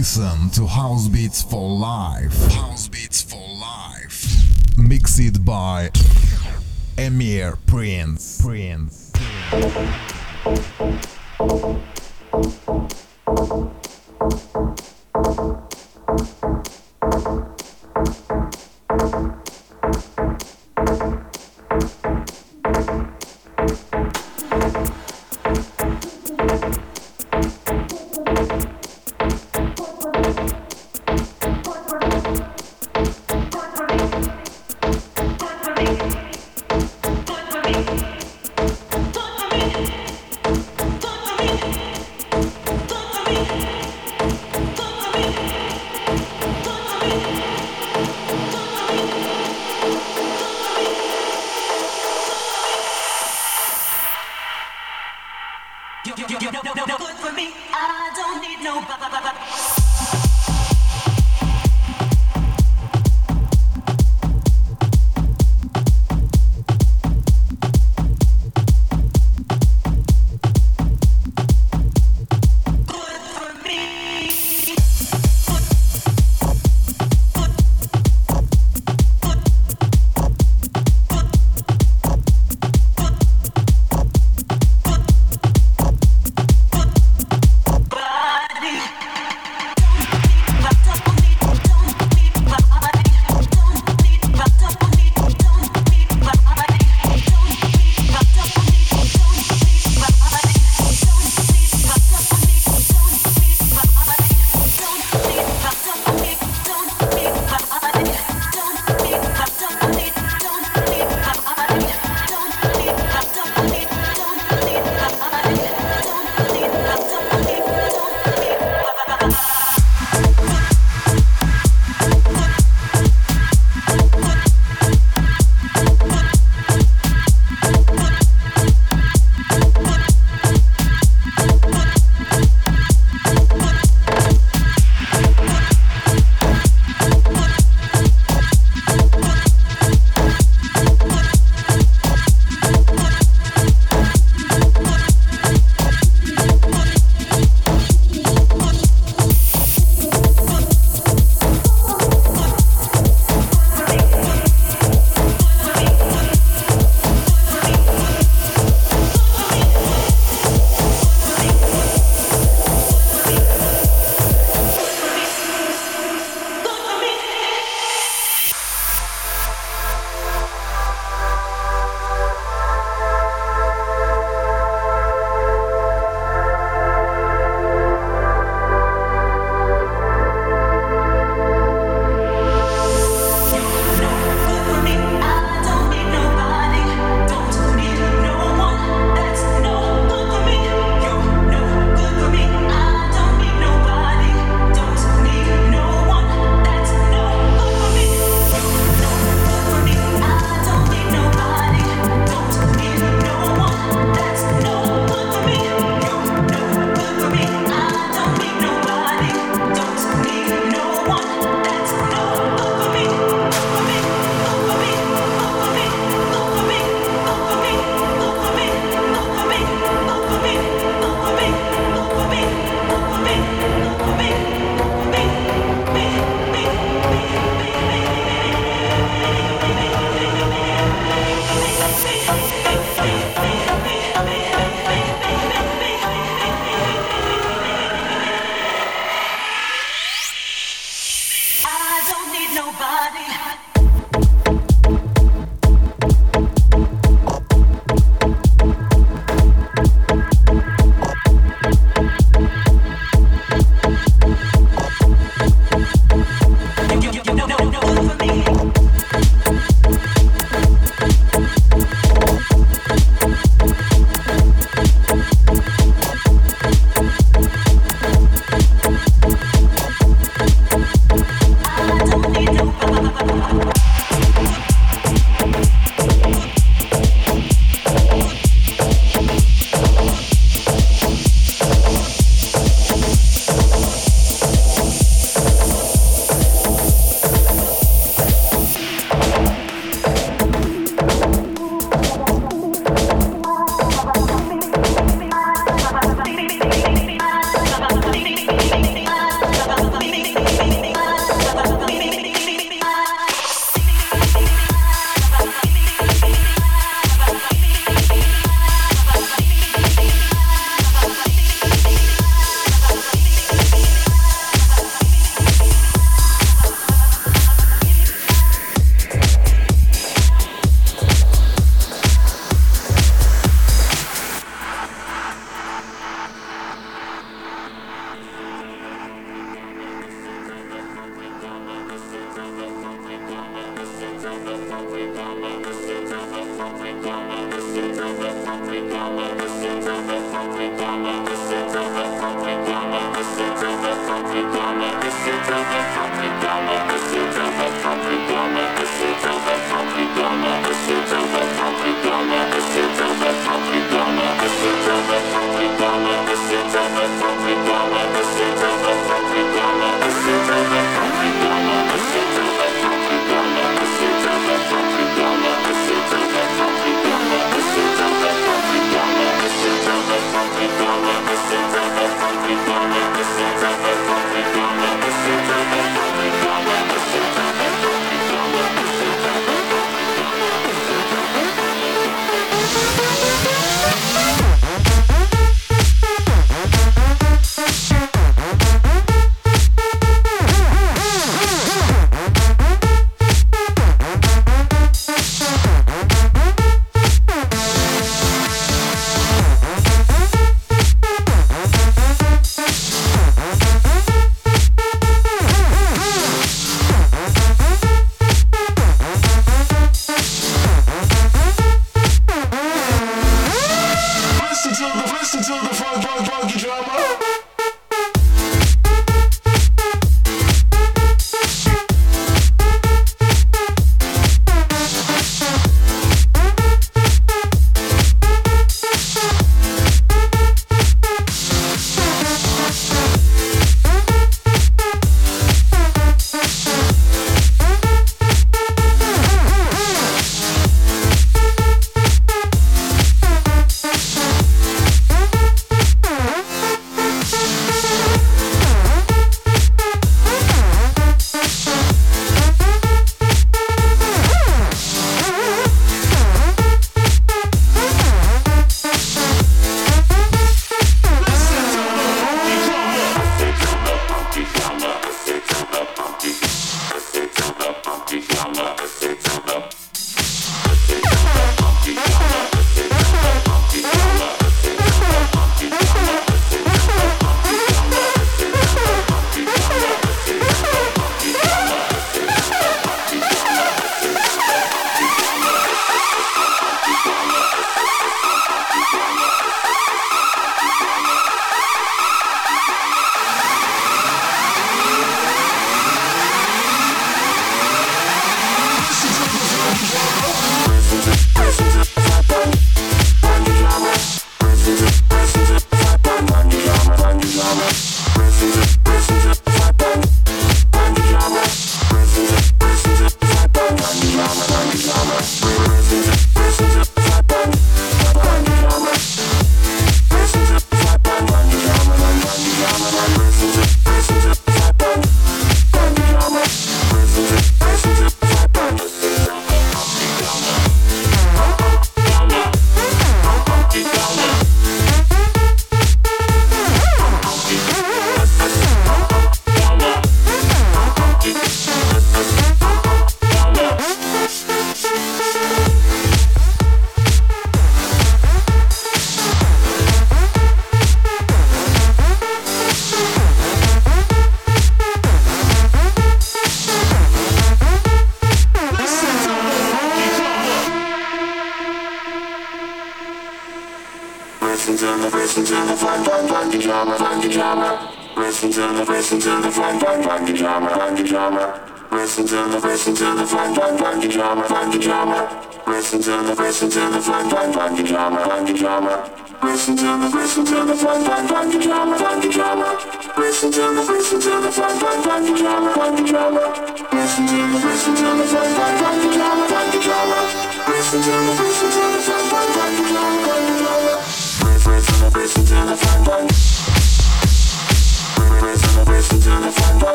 Listen to House Beats for Life. House Beats for Life. Mixed by Emir Prince. Prince. Talk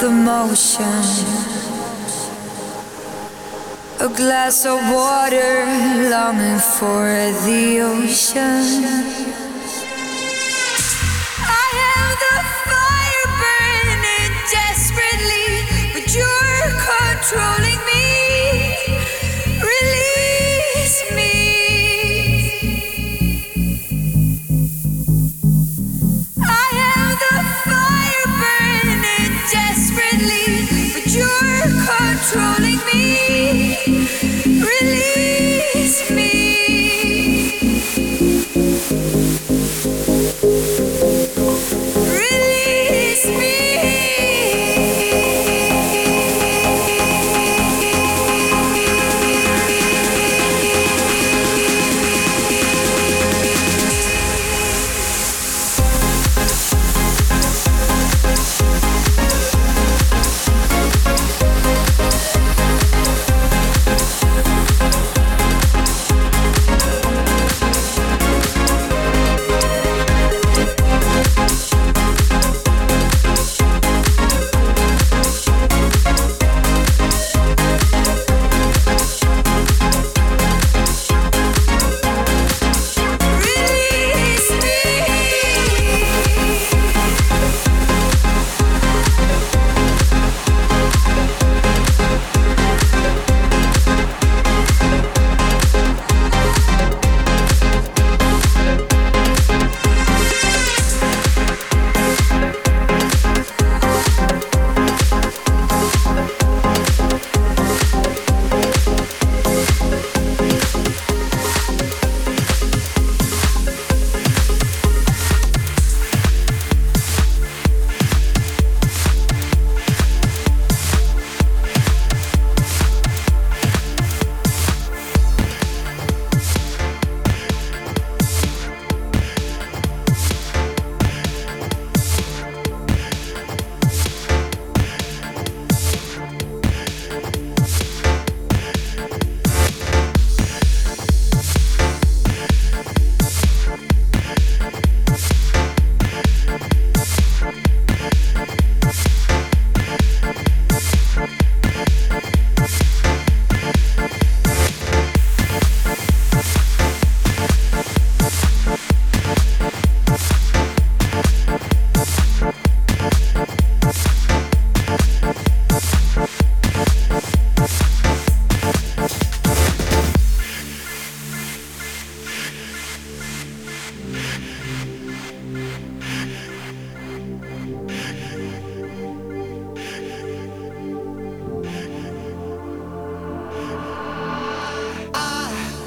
the motion. A glass of water longing for the ocean.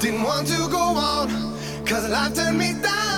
Didn't want to go on, cause life turned me down.